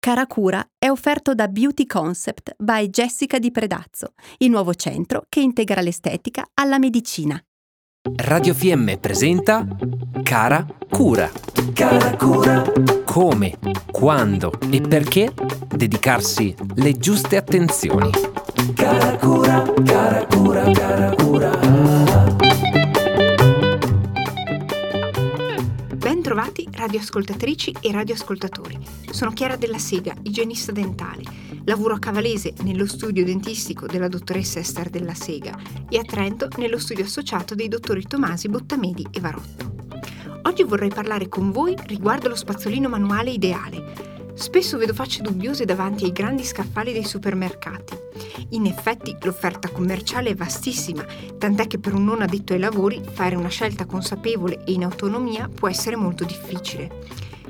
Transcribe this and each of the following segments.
Cara Cura è offerto da Beauty Concept by Jessica Di Predazzo, il nuovo centro che integra l'estetica alla medicina. Radio FM presenta Cara Cura. Cara Cura. Come, quando e perché dedicarsi le giuste attenzioni. Cara Cura, radioascoltatrici e radioascoltatori. Sono Chiara della Sega, igienista dentale. Lavoro a Cavalese nello studio dentistico della dottoressa Esther della Sega e a Trento nello studio associato dei dottori Tomasi Bottamedi e Varotto. Oggi vorrei parlare con voi riguardo lo spazzolino manuale ideale, Spesso vedo facce dubbiose davanti ai grandi scaffali dei supermercati. In effetti l'offerta commerciale è vastissima, tant'è che per un non addetto ai lavori fare una scelta consapevole e in autonomia può essere molto difficile.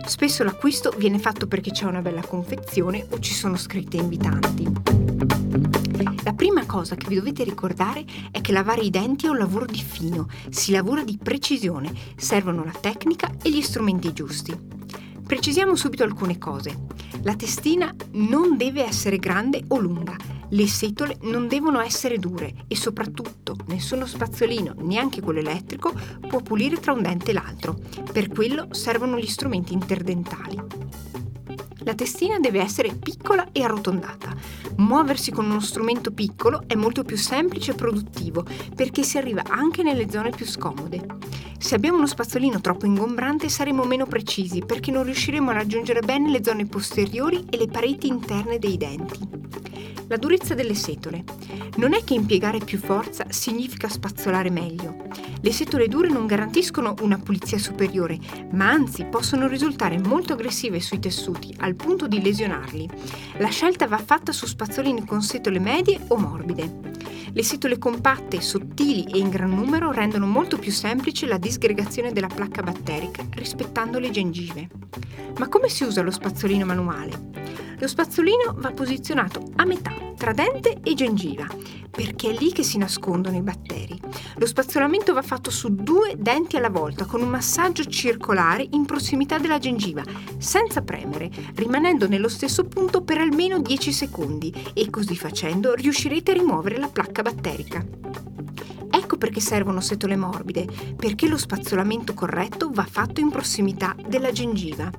Spesso l'acquisto viene fatto perché c'è una bella confezione o ci sono scritte invitanti. La prima cosa che vi dovete ricordare è che lavare i denti è un lavoro di fino, si lavora di precisione, servono la tecnica e gli strumenti giusti. Precisiamo subito alcune cose. La testina non deve essere grande o lunga, le setole non devono essere dure e soprattutto nessuno spazzolino, neanche quello elettrico, può pulire tra un dente e l'altro. Per quello servono gli strumenti interdentali. La testina deve essere piccola e arrotondata. Muoversi con uno strumento piccolo è molto più semplice e produttivo perché si arriva anche nelle zone più scomode. Se abbiamo uno spazzolino troppo ingombrante saremo meno precisi perché non riusciremo a raggiungere bene le zone posteriori e le pareti interne dei denti. La durezza delle setole. Non è che impiegare più forza significa spazzolare meglio. Le setole dure non garantiscono una pulizia superiore, ma anzi possono risultare molto aggressive sui tessuti, al punto di lesionarli. La scelta va fatta su spazzolini con setole medie o morbide. Le setole compatte, sottili e in gran numero rendono molto più semplice la disgregazione della placca batterica rispettando le gengive. Ma come si usa lo spazzolino manuale? Lo spazzolino va posizionato a metà tra dente e gengiva, perché è lì che si nascondono i batteri. Lo spazzolamento va fatto su due denti alla volta con un massaggio circolare in prossimità della gengiva, senza premere, rimanendo nello stesso punto per almeno 10 secondi e così facendo riuscirete a rimuovere la placca batterica. Perché servono setole morbide, perché lo spazzolamento corretto va fatto in prossimità della gengiva.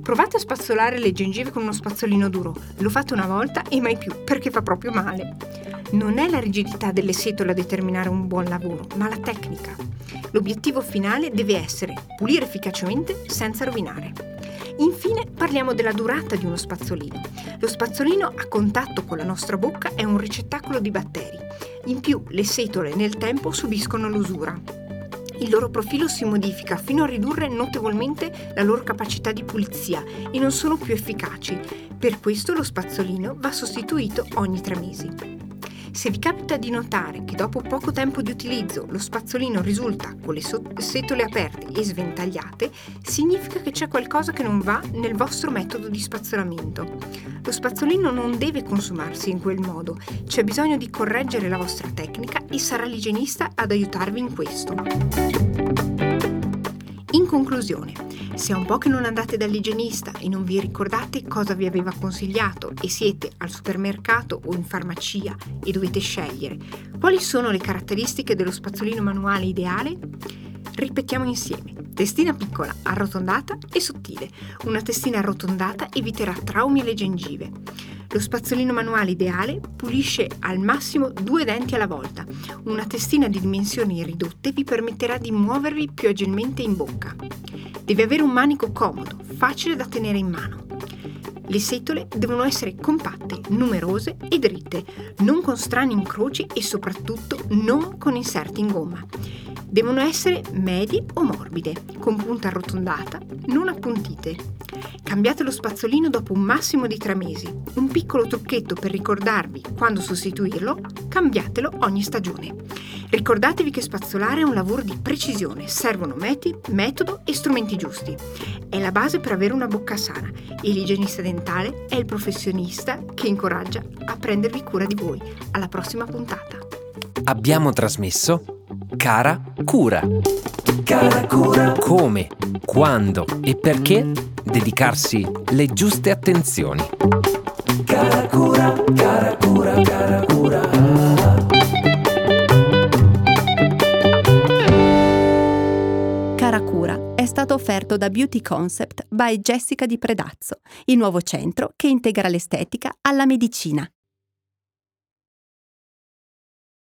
Provate a spazzolare le gengive con uno spazzolino duro, lo fate una volta e mai più, perché fa proprio male. Non è la rigidità delle setole a determinare un buon lavoro, ma la tecnica. L'obiettivo finale deve essere pulire efficacemente senza rovinare. Infine parliamo della durata di uno spazzolino. Lo spazzolino a contatto con la nostra bocca è un ricettacolo di batteri. In più le setole nel tempo subiscono l'usura. Il loro profilo si modifica fino a ridurre notevolmente la loro capacità di pulizia e non sono più efficaci. Per questo lo spazzolino va sostituito ogni tre mesi. Se vi capita di notare che dopo poco tempo di utilizzo lo spazzolino risulta con le setole aperte e sventagliate, significa che c'è qualcosa che non va nel vostro metodo di spazzolamento. Lo spazzolino non deve consumarsi in quel modo, c'è bisogno di correggere la vostra tecnica e sarà l'igienista ad aiutarvi in questo. In conclusione, se è un po' che non andate dall'igienista e non vi ricordate cosa vi aveva consigliato e siete al supermercato o in farmacia e dovete scegliere quali sono le caratteristiche dello spazzolino manuale ideale, ripetiamo insieme. Testina piccola, arrotondata e sottile. Una testina arrotondata eviterà traumi alle gengive. Lo spazzolino manuale ideale pulisce al massimo due denti alla volta. Una testina di dimensioni ridotte vi permetterà di muovervi più agilmente in bocca. Deve avere un manico comodo, facile da tenere in mano. Le setole devono essere compatte, numerose e dritte, non con strani incroci e soprattutto non con inserti in gomma. Devono essere medie o morbide, con punta arrotondata, non appuntite. Cambiate lo spazzolino dopo un massimo di tre mesi. Un piccolo trucchetto per ricordarvi quando sostituirlo, cambiatelo ogni stagione. Ricordatevi che spazzolare è un lavoro di precisione, servono meti, metodo e strumenti giusti. È la base per avere una bocca sana e l'igienista dentale è il professionista che incoraggia a prendervi cura di voi. Alla prossima puntata. Abbiamo trasmesso Cara Cura. Cara Cura. Come, quando e perché dedicarsi le giuste attenzioni. Cara cura, cara cura, cara cura. Cara Cura è stato offerto da Beauty Concept by Jessica di Predazzo, il nuovo centro che integra l'estetica alla medicina.